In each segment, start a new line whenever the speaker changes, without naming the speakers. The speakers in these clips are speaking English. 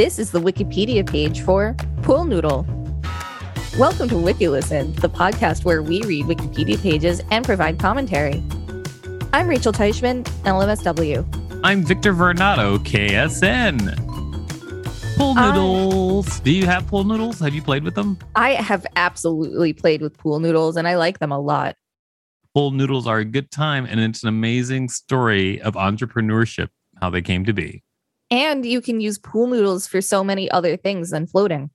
This is the Wikipedia page for Pool Noodle. Welcome to WikiListen, the podcast where we read Wikipedia pages and provide commentary. I'm Rachel Teichman, LMSW.
I'm Victor Varnado, KSN. Pool
I-
noodles. Do you have pool noodles? Have you played with them?
I have absolutely played with pool noodles and I like them a lot.
Pool noodles are a good time, and it's an amazing story of entrepreneurship, how they came to be.
And you can use pool noodles for so many other things than floating.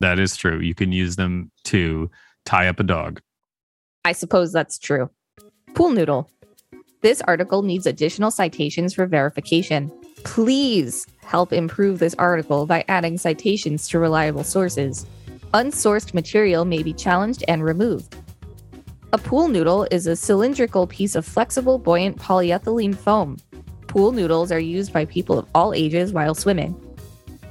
That is true. You can use them to tie up a dog.
I suppose that's true. Pool noodle. This article needs additional citations for verification. Please help improve this article by adding citations to reliable sources. Unsourced material may be challenged and removed. A pool noodle is a cylindrical piece of flexible, buoyant polyethylene foam. Pool noodles are used by people of all ages while swimming.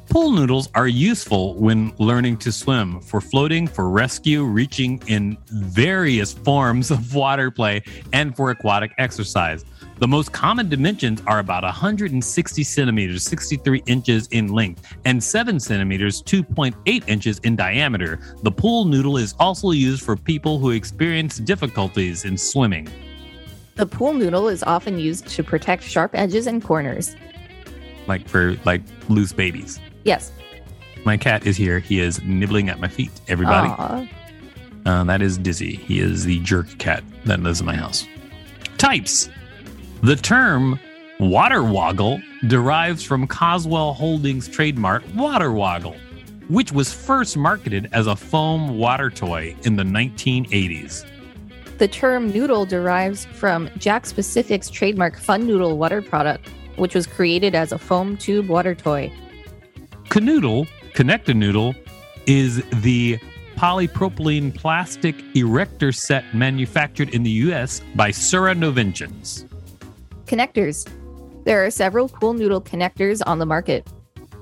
Pool noodles are useful when learning to swim, for floating, for rescue, reaching in various forms of water play, and for aquatic exercise. The most common dimensions are about 160 centimeters, 63 inches in length, and 7 centimeters, 2.8 inches in diameter. The pool noodle is also used for people who experience difficulties in swimming.
The pool noodle is often used to protect sharp edges and corners.
like for like loose babies.
Yes.
My cat is here. He is nibbling at my feet. Everybody, uh, that is Dizzy. He is the jerk cat that lives in my house. Types. The term water woggle derives from Coswell Holdings trademark Water Woggle, which was first marketed as a foam water toy in the 1980s.
The term noodle derives from Jack Specific's trademark Fun Noodle water product, which was created as a foam tube water toy.
Canoodle, Connect-A-Noodle, is the polypropylene plastic erector set manufactured in the US by Sura Noventions.
Connectors. There are several cool noodle connectors on the market.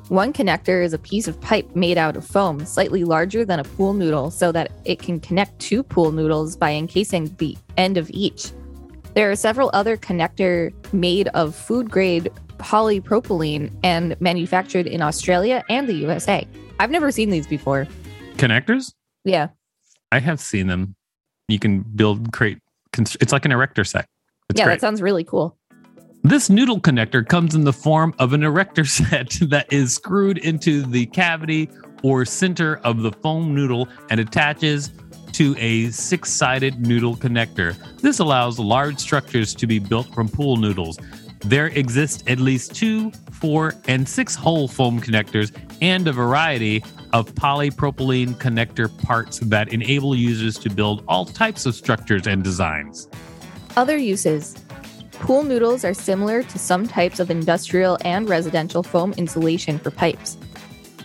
One connector is a piece of pipe made out of foam, slightly larger than a pool noodle, so that it can connect two pool noodles by encasing the end of each. There are several other connector made of food grade polypropylene and manufactured in Australia and the USA. I've never seen these before.
Connectors?
Yeah.
I have seen them. You can build, create, it's like an erector set. It's
yeah,
great.
that sounds really cool.
This noodle connector comes in the form of an erector set that is screwed into the cavity or center of the foam noodle and attaches to a six sided noodle connector. This allows large structures to be built from pool noodles. There exist at least two, four, and six hole foam connectors and a variety of polypropylene connector parts that enable users to build all types of structures and designs.
Other uses Pool noodles are similar to some types of industrial and residential foam insulation for pipes.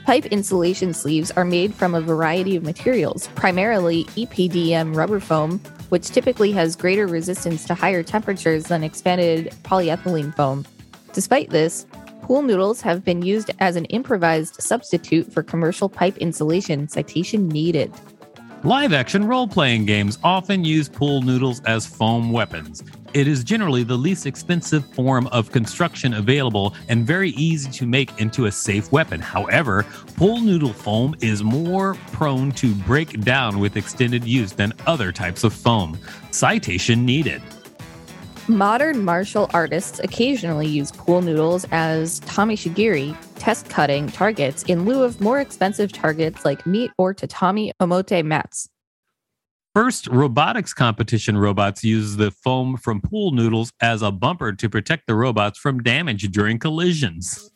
Pipe insulation sleeves are made from a variety of materials, primarily EPDM rubber foam, which typically has greater resistance to higher temperatures than expanded polyethylene foam. Despite this, pool noodles have been used as an improvised substitute for commercial pipe insulation. Citation needed.
Live action role playing games often use pool noodles as foam weapons. It is generally the least expensive form of construction available and very easy to make into a safe weapon. However, pool noodle foam is more prone to break down with extended use than other types of foam. Citation needed.
Modern martial artists occasionally use pool noodles as tameshigiri, test cutting targets, in lieu of more expensive targets like meat or tatami omote mats.
First, robotics competition robots use the foam from pool noodles as a bumper to protect the robots from damage during collisions.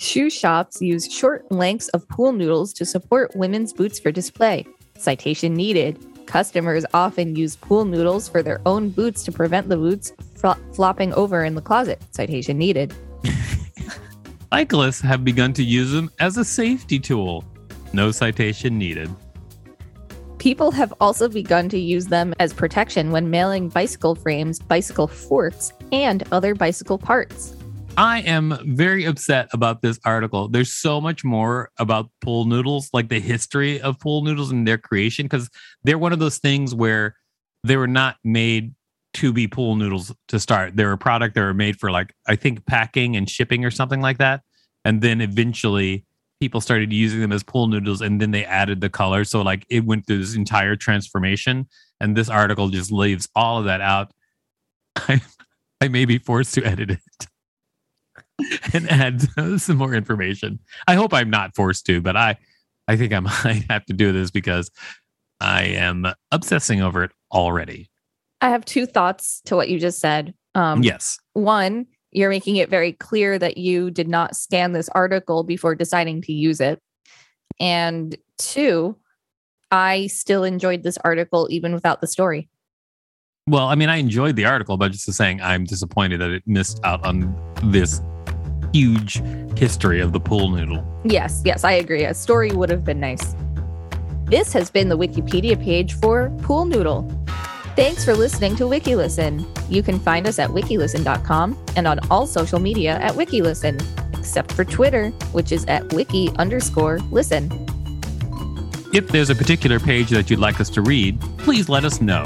Shoe shops use short lengths of pool noodles to support women's boots for display. Citation needed. Customers often use pool noodles for their own boots to prevent the boots flo- flopping over in the closet. Citation needed.
Cyclists have begun to use them as a safety tool. No citation needed.
People have also begun to use them as protection when mailing bicycle frames, bicycle forks, and other bicycle parts.
I am very upset about this article. There's so much more about pool noodles, like the history of pool noodles and their creation, because they're one of those things where they were not made to be pool noodles to start. They're a product that were made for like I think packing and shipping or something like that. And then eventually people started using them as pool noodles and then they added the color. So like it went through this entire transformation. And this article just leaves all of that out. I, I may be forced to edit it and add some more information. I hope I'm not forced to, but I, I think I might have to do this because I am obsessing over it already.
I have two thoughts to what you just said. Um,
yes.
One, you're making it very clear that you did not scan this article before deciding to use it. And two, I still enjoyed this article even without the story.
Well, I mean, I enjoyed the article, but just saying, I'm disappointed that it missed out on this huge history of the pool noodle.
Yes, yes, I agree. A story would have been nice. This has been the Wikipedia page for Pool Noodle. Thanks for listening to WikiListen. You can find us at wikilisten.com and on all social media at WikiListen, except for Twitter, which is at wiki underscore listen.
If there's a particular page that you'd like us to read, please let us know.